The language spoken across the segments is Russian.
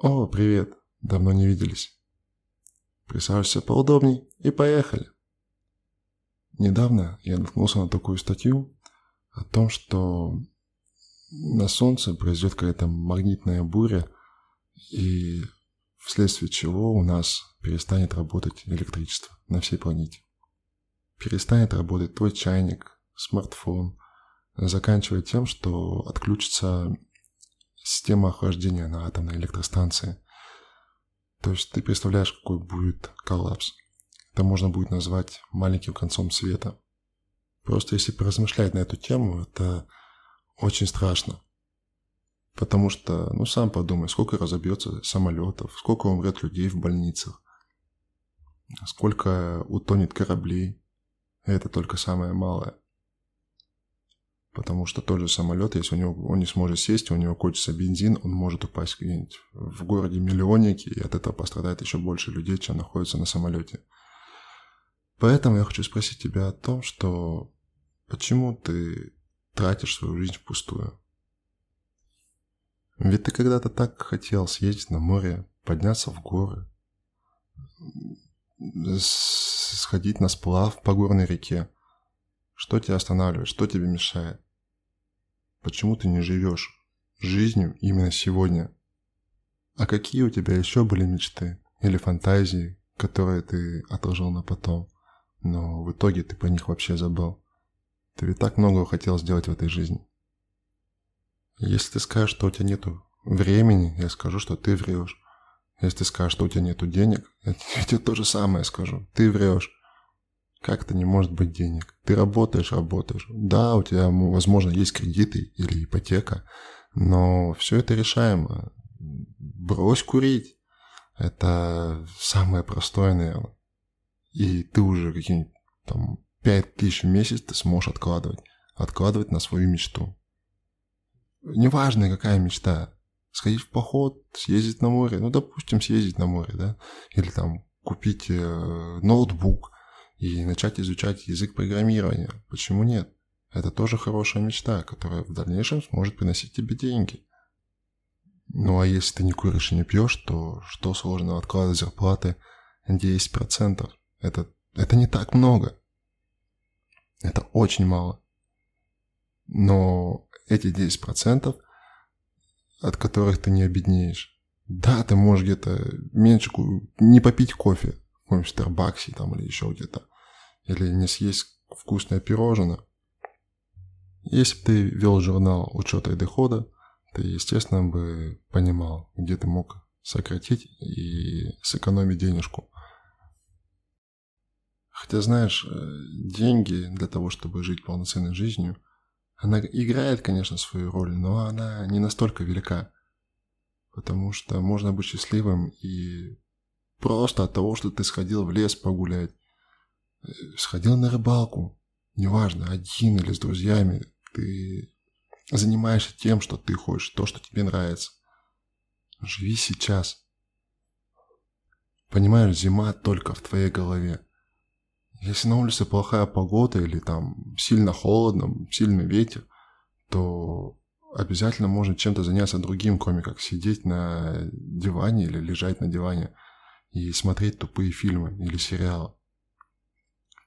О, привет, давно не виделись. Присаживайся поудобней и поехали. Недавно я наткнулся на такую статью о том, что на Солнце произойдет какая-то магнитная буря, и вследствие чего у нас перестанет работать электричество на всей планете. Перестанет работать твой чайник, смартфон, заканчивая тем, что отключится система охлаждения на атомной электростанции. То есть ты представляешь, какой будет коллапс. Это можно будет назвать маленьким концом света. Просто если поразмышлять на эту тему, это очень страшно. Потому что, ну сам подумай, сколько разобьется самолетов, сколько умрет людей в больницах, сколько утонет кораблей. Это только самое малое. Потому что тот же самолет, если у него он не сможет сесть, у него кончится бензин, он может упасть где-нибудь в городе миллионники, и от этого пострадает еще больше людей, чем находится на самолете. Поэтому я хочу спросить тебя о том, что почему ты тратишь свою жизнь впустую? Ведь ты когда-то так хотел съездить на море, подняться в горы, сходить на сплав по горной реке. Что тебя останавливает, что тебе мешает? Почему ты не живешь жизнью именно сегодня? А какие у тебя еще были мечты или фантазии, которые ты отложил на потом, но в итоге ты по них вообще забыл? Ты ведь так многого хотел сделать в этой жизни. Если ты скажешь, что у тебя нету времени, я скажу, что ты врешь. Если ты скажешь, что у тебя нету денег, я тебе то же самое скажу. Ты врешь. Как это не может быть денег? Ты работаешь, работаешь. Да, у тебя, возможно, есть кредиты или ипотека, но все это решаемо. Брось курить. Это самое простое, наверное. И ты уже какие-нибудь там 5 тысяч в месяц ты сможешь откладывать. Откладывать на свою мечту. Неважно, какая мечта. Сходить в поход, съездить на море. Ну, допустим, съездить на море, да. Или там купить э, ноутбук и начать изучать язык программирования. Почему нет? Это тоже хорошая мечта, которая в дальнейшем сможет приносить тебе деньги. Ну а если ты не куришь и не пьешь, то что сложно откладывать зарплаты 10%? Это, это не так много. Это очень мало. Но эти 10%, от которых ты не обеднеешь, да, ты можешь где-то меньше, не попить кофе каком-нибудь Старбаксе там или еще где-то, или не съесть вкусное пирожное. Если бы ты вел журнал учета и дохода, ты, естественно, бы понимал, где ты мог сократить и сэкономить денежку. Хотя, знаешь, э, деньги для того, чтобы жить полноценной жизнью, она играет, конечно, свою роль, но она не настолько велика. Потому что можно быть счастливым и просто от того, что ты сходил в лес погулять, э, сходил на рыбалку, неважно, один или с друзьями, ты занимаешься тем, что ты хочешь, то, что тебе нравится. Живи сейчас. Понимаешь, зима только в твоей голове. Если на улице плохая погода или там сильно холодно, сильный ветер, то обязательно можно чем-то заняться другим, кроме как сидеть на диване или лежать на диване и смотреть тупые фильмы или сериалы.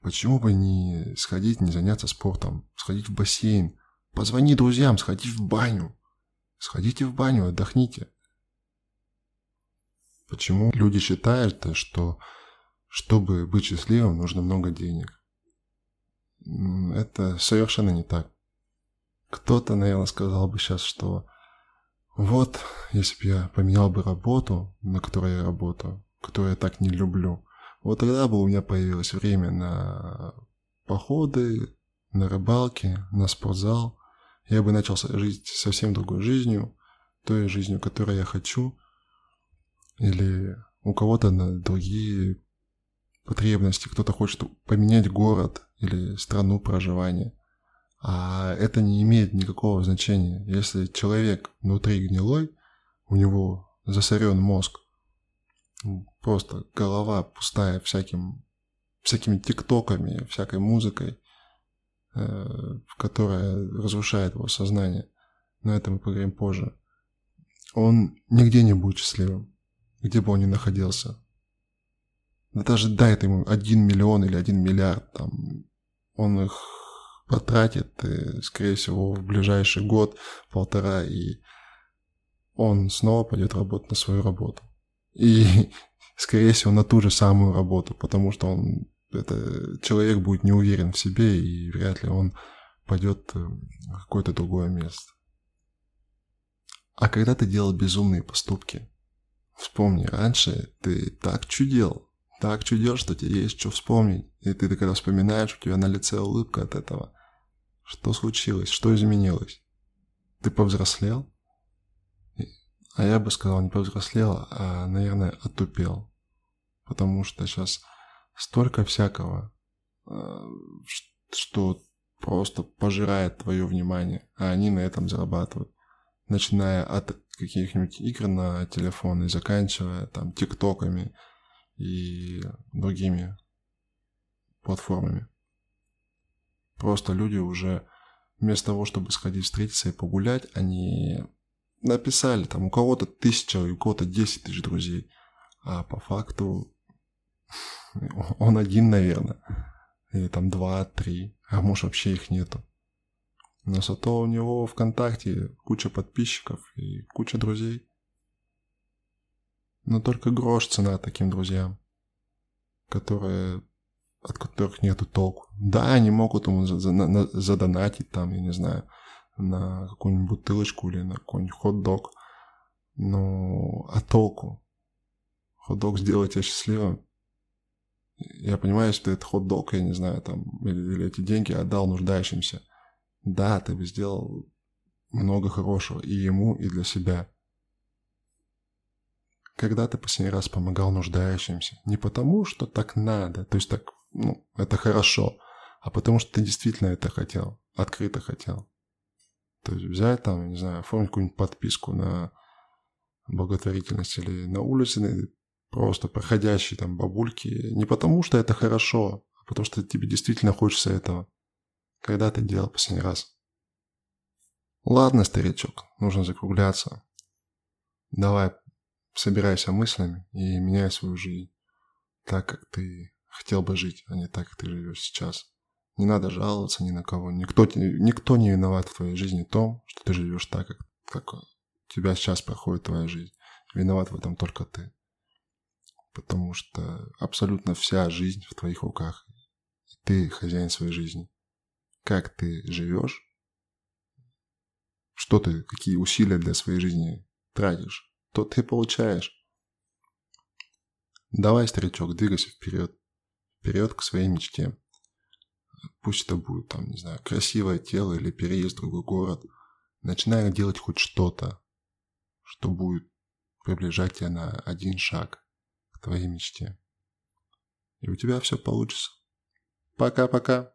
Почему бы не сходить, не заняться спортом, сходить в бассейн, позвони друзьям, сходи в баню. Сходите в баню, отдохните. Почему люди считают, что чтобы быть счастливым, нужно много денег. Это совершенно не так. Кто-то, наверное, сказал бы сейчас, что вот, если бы я поменял бы работу, на которой я работаю, которую я так не люблю, вот тогда бы у меня появилось время на походы, на рыбалки, на спортзал. Я бы начал жить совсем другой жизнью, той жизнью, которой я хочу. Или у кого-то на другие потребности, кто-то хочет поменять город или страну проживания. А это не имеет никакого значения. Если человек внутри гнилой, у него засорен мозг, просто голова пустая всяким, всякими тиктоками, всякой музыкой, э, которая разрушает его сознание. Но это мы поговорим позже. он нигде не будет счастливым, где бы он ни находился. Да даже дай ему один миллион или один миллиард, там, он их потратит, и, скорее всего, в ближайший год, полтора, и он снова пойдет работать на свою работу. И, скорее всего, на ту же самую работу, потому что он, это, человек будет не уверен в себе, и вряд ли он пойдет э, в какое-то другое место. А когда ты делал безумные поступки, вспомни, раньше ты так чудел, так чудел, что тебе есть что вспомнить. И ты, ты когда вспоминаешь, у тебя на лице улыбка от этого. Что случилось? Что изменилось? Ты повзрослел? А я бы сказал, не повзрослел, а, наверное, отупел. Потому что сейчас столько всякого, а, что просто пожирает твое внимание, а они на этом зарабатывают начиная от каких-нибудь игр на телефон и заканчивая там тиктоками и другими платформами. Просто люди уже вместо того, чтобы сходить встретиться и погулять, они написали там у кого-то тысяча, у кого-то десять тысяч друзей, а по факту он один, наверное, или там два, три, а может вообще их нету. Но зато у него ВКонтакте куча подписчиков и куча друзей. Но только грош цена таким друзьям, которые, от которых нету толку. Да, они могут ему задонатить там, я не знаю, на какую-нибудь бутылочку или на какой-нибудь хот-дог. Но а толку? Хот-дог сделать тебя счастливым? Я понимаю, что это хот-дог, я не знаю, там, или, или эти деньги отдал нуждающимся – да, ты бы сделал много хорошего и ему, и для себя. Когда ты последний раз помогал нуждающимся? Не потому, что так надо, то есть так, ну, это хорошо, а потому что ты действительно это хотел, открыто хотел. То есть взять там, не знаю, оформить какую-нибудь подписку на благотворительность или на улице просто проходящие там бабульки. Не потому, что это хорошо, а потому что тебе действительно хочется этого. Когда ты делал последний раз? Ладно, старичок, нужно закругляться. Давай, собирайся мыслями и меняй свою жизнь так, как ты хотел бы жить, а не так, как ты живешь сейчас. Не надо жаловаться ни на кого. Никто, никто не виноват в твоей жизни в том, что ты живешь так, как, как тебя сейчас проходит твоя жизнь. Виноват в этом только ты. Потому что абсолютно вся жизнь в твоих руках. И ты хозяин своей жизни как ты живешь, что ты, какие усилия для своей жизни тратишь, то ты получаешь. Давай, старичок, двигайся вперед, вперед к своей мечте. Пусть это будет, там, не знаю, красивое тело или переезд в другой город. Начинай делать хоть что-то, что будет приближать тебя на один шаг к твоей мечте. И у тебя все получится. Пока-пока.